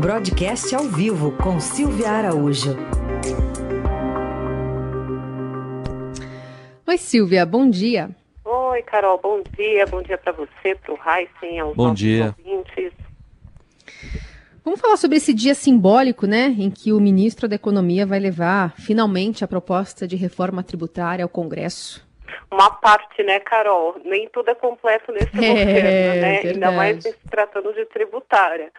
Broadcast ao vivo com Silvia Araújo. Oi, Silvia, bom dia. Oi, Carol, bom dia. Bom dia para você, para o Heisen, aos bom dia. ouvintes. Vamos falar sobre esse dia simbólico, né, em que o ministro da Economia vai levar finalmente a proposta de reforma tributária ao Congresso. Uma parte, né, Carol? Nem tudo é completo nesse é, governo, né? Verdade. Ainda mais se tratando de tributária.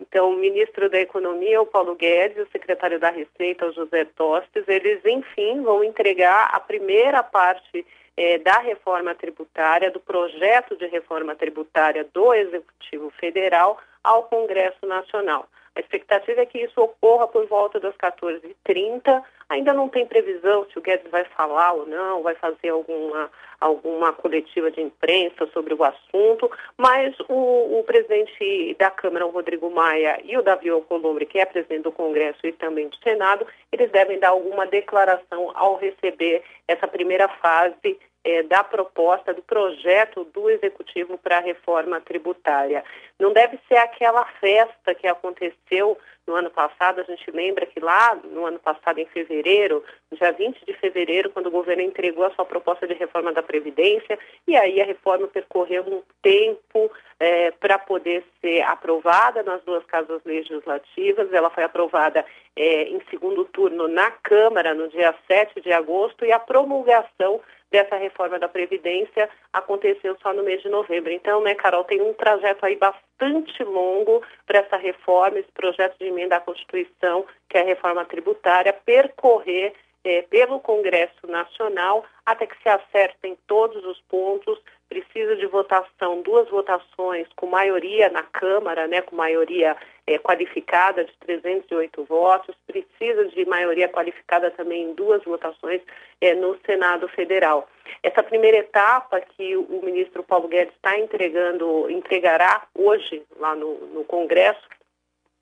Então, o ministro da Economia, o Paulo Guedes, o secretário da Receita, o José Tostes, eles, enfim, vão entregar a primeira parte eh, da reforma tributária, do projeto de reforma tributária do Executivo Federal ao Congresso Nacional. A expectativa é que isso ocorra por volta das 14h30. Ainda não tem previsão se o Guedes vai falar ou não, vai fazer alguma, alguma coletiva de imprensa sobre o assunto, mas o, o presidente da Câmara, o Rodrigo Maia, e o Davi Alcolumbre, que é presidente do Congresso e também do Senado, eles devem dar alguma declaração ao receber essa primeira fase é, da proposta, do projeto do Executivo para a reforma tributária. Não deve ser aquela festa que aconteceu no ano passado. A gente lembra que lá no ano passado, em fevereiro, dia 20 de fevereiro, quando o governo entregou a sua proposta de reforma da Previdência, e aí a reforma percorreu um tempo é, para poder ser aprovada nas duas casas legislativas. Ela foi aprovada é, em segundo turno na Câmara no dia 7 de agosto e a promulgação dessa reforma da Previdência aconteceu só no mês de novembro. Então, né, Carol, tem um trajeto aí bastante longo para essa reforma, esse projeto de emenda à Constituição, que é a reforma tributária, percorrer é, pelo Congresso Nacional até que se acertem todos os pontos. Precisa de votação, duas votações com maioria na Câmara, né, com maioria é, qualificada de 308 votos, precisa de maioria qualificada também em duas votações é, no Senado Federal. Essa primeira etapa que o ministro Paulo Guedes está entregando, entregará hoje lá no, no Congresso,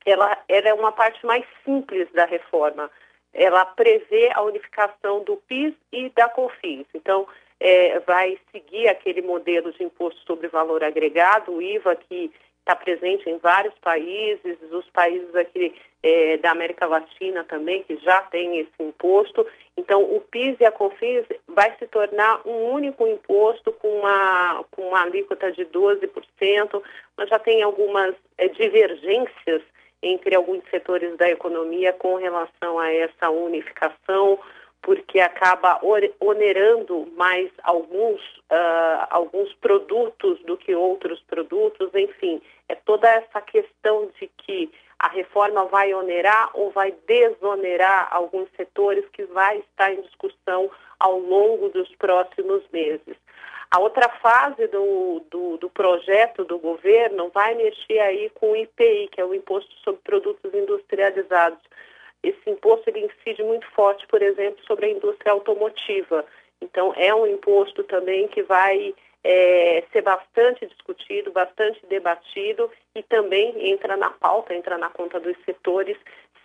ela, ela é uma parte mais simples da reforma ela prevê a unificação do PIS e da COFINS. Então, é, vai seguir aquele modelo de imposto sobre valor agregado, o IVA, que está presente em vários países, os países aqui é, da América Latina também, que já tem esse imposto. Então, o PIS e a COFINS vai se tornar um único imposto com uma, com uma alíquota de 12%, mas já tem algumas é, divergências entre alguns setores da economia com relação a essa unificação, porque acaba onerando mais alguns, uh, alguns produtos do que outros produtos, enfim, é toda essa questão de que a reforma vai onerar ou vai desonerar alguns setores que vai estar em discussão ao longo dos próximos meses. A outra fase do, do, do, projeto do governo vai mexer aí com o IPI, que é o Imposto sobre Produtos Industrializados. Esse imposto ele incide muito forte, por exemplo, sobre a indústria automotiva. Então, é um imposto também que vai é, ser bastante discutido, bastante debatido e também entra na pauta, entra na conta dos setores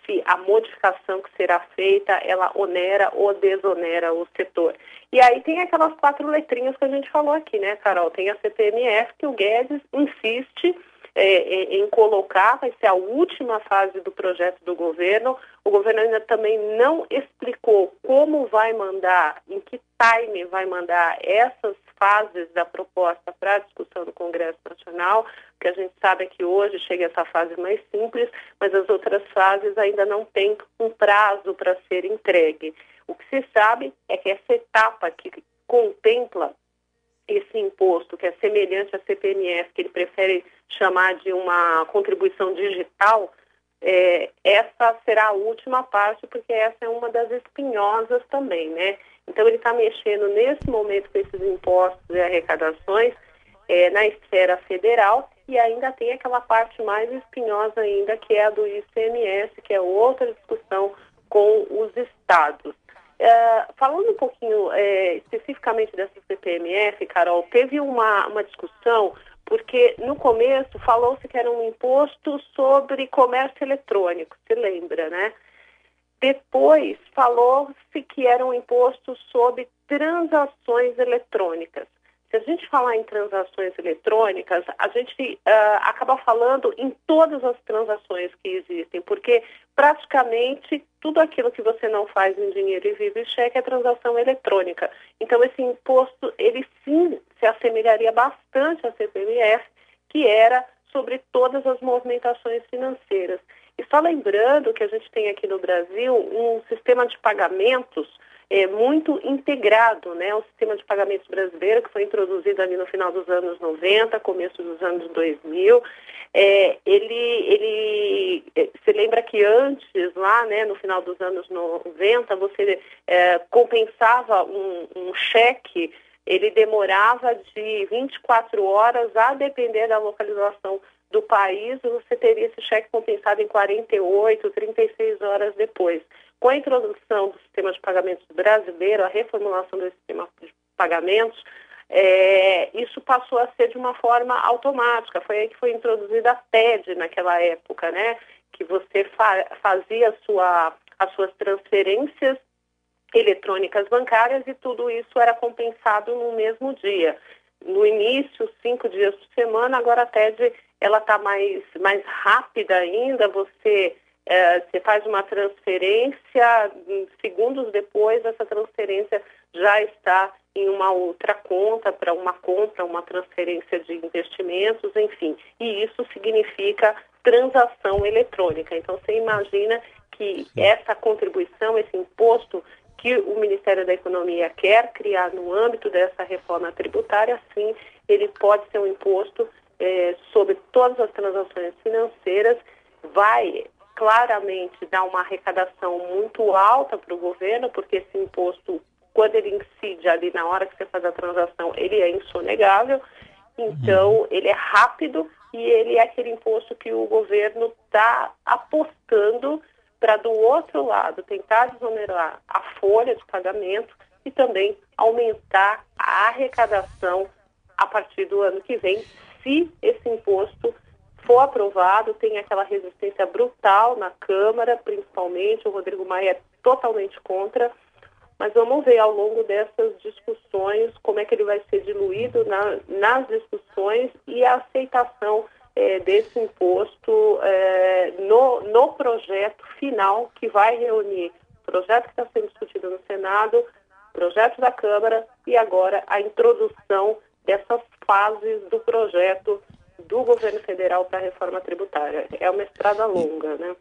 se a modificação que será feita, ela onera ou desonera o setor. E aí tem aquelas quatro letrinhas que a gente falou aqui, né, Carol? Tem a CPMF, que o Guedes insiste é, em, em colocar, vai ser a última fase do projeto do governo. O governo ainda também não explicou como vai mandar, em que time vai mandar essas fases da proposta para discussão do Congresso Nacional, que a gente sabe é que hoje chega essa fase mais simples, mas as outras fases ainda não têm um prazo para ser entregue. O que se sabe é que essa etapa que contempla esse imposto, que é semelhante à CPMF, que ele prefere chamar de uma contribuição digital, é, essa será a última parte, porque essa é uma das espinhosas também, né? Então, ele está mexendo nesse momento com esses impostos e arrecadações é, na esfera federal e ainda tem aquela parte mais espinhosa ainda, que é a do ICMS, que é outra discussão com os estados. É, falando um pouquinho é, especificamente dessa CPMF, Carol, teve uma, uma discussão, porque no começo falou-se que era um imposto sobre comércio eletrônico, se lembra, né? Depois falou-se que era um imposto sobre transações eletrônicas. se a gente falar em transações eletrônicas, a gente uh, acaba falando em todas as transações que existem, porque praticamente tudo aquilo que você não faz em dinheiro e vive cheque é transação eletrônica. Então, esse imposto, ele sim se assemelharia bastante à CPMF, que era sobre todas as movimentações financeiras. E só lembrando que a gente tem aqui no Brasil um sistema de pagamentos é, muito integrado, né? O sistema de pagamentos brasileiro, que foi introduzido ali no final dos anos 90, começo dos anos 2000. É, ele, ele é, se lembra que antes, lá, né, no final dos anos 90, você é, compensava um, um cheque ele demorava de 24 horas, a depender da localização do país, você teria esse cheque compensado em 48, 36 horas depois. Com a introdução do sistema de pagamentos brasileiro, a reformulação do sistema de pagamentos, é, isso passou a ser de uma forma automática. Foi aí que foi introduzida a TED naquela época, né? Que você fa fazia sua, as suas transferências eletrônicas bancárias e tudo isso era compensado no mesmo dia. No início, cinco dias por semana, agora a TED ela está mais, mais rápida ainda, você, é, você faz uma transferência, segundos depois essa transferência já está em uma outra conta para uma compra, uma transferência de investimentos, enfim. E isso significa transação eletrônica. Então você imagina que essa contribuição, esse imposto que o Ministério da Economia quer criar no âmbito dessa reforma tributária, sim, ele pode ser um imposto é, sobre todas as transações financeiras, vai claramente dar uma arrecadação muito alta para o governo, porque esse imposto, quando ele incide ali na hora que você faz a transação, ele é insonegável, então uhum. ele é rápido e ele é aquele imposto que o governo está apostando para, do outro lado, tentar desonerar a folha de pagamento e também aumentar a arrecadação a partir do ano que vem, se esse imposto for aprovado, tem aquela resistência brutal na Câmara, principalmente, o Rodrigo Maia é totalmente contra, mas vamos ver ao longo dessas discussões como é que ele vai ser diluído na, nas discussões e a aceitação é, desse imposto é, no, no projeto final que vai reunir o projeto que está sendo discutido no Senado, projeto da Câmara e agora a introdução dessas fases do projeto do governo federal para a reforma tributária. É uma estrada longa, né?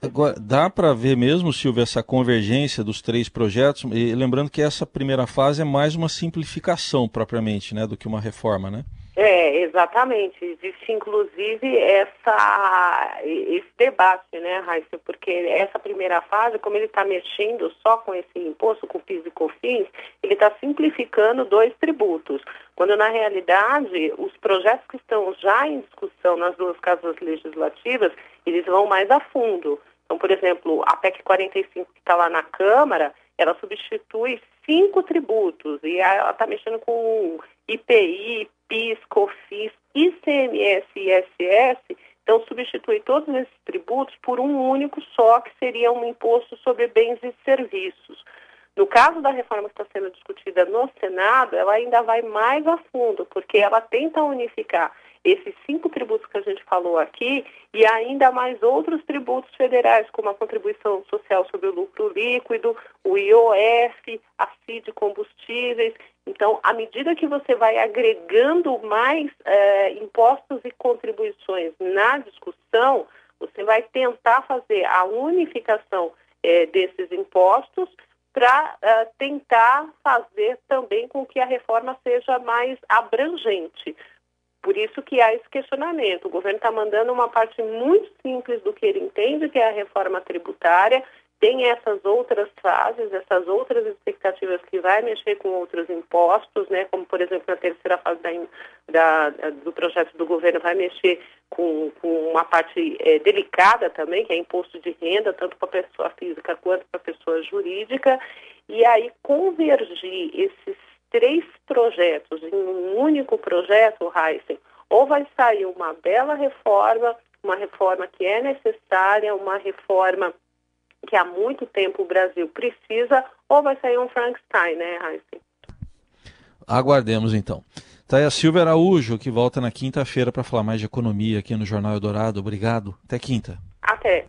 Agora, dá para ver mesmo, Silvia, essa convergência dos três projetos? E lembrando que essa primeira fase é mais uma simplificação propriamente, né, do que uma reforma, né? É, exatamente. Existe, inclusive, essa, esse debate, né, Raíssa? Porque essa primeira fase, como ele está mexendo só com esse imposto, com PIS e COFINS, ele está simplificando dois tributos. Quando, na realidade, os projetos que estão já em discussão nas duas casas legislativas, eles vão mais a fundo. Então, por exemplo, a PEC 45 que está lá na Câmara, ela substitui cinco tributos e ela está mexendo com IPI, PIS, COFIS, ICMS e ISS, então substitui todos esses tributos por um único só, que seria um imposto sobre bens e serviços. No caso da reforma que está sendo discutida no Senado, ela ainda vai mais a fundo, porque ela tenta unificar esses cinco tributos que a gente falou aqui e ainda mais outros tributos federais, como a contribuição social sobre o lucro líquido, o IOF, a CID combustíveis. Então, à medida que você vai agregando mais eh, impostos e contribuições na discussão, você vai tentar fazer a unificação eh, desses impostos para uh, tentar fazer também com que a reforma seja mais abrangente. Por isso que há esse questionamento. O governo está mandando uma parte muito simples do que ele entende que é a reforma tributária, tem essas outras fases, essas outras expectativas que vai mexer com outros impostos, né? Como por exemplo na terceira fase da, da, do projeto do governo vai mexer com, com uma parte é, delicada também, que é imposto de renda, tanto para pessoa física quanto para pessoa jurídica, e aí convergir esses três projetos em um único projeto, Heisen, ou vai sair uma bela reforma, uma reforma que é necessária, uma reforma que há muito tempo o Brasil precisa, ou vai sair um Frankenstein, né, Heisen? Aguardemos então. Tá aí a Silvia Araújo, que volta na quinta-feira para falar mais de economia aqui no Jornal Eldorado. Obrigado. Até quinta. Até.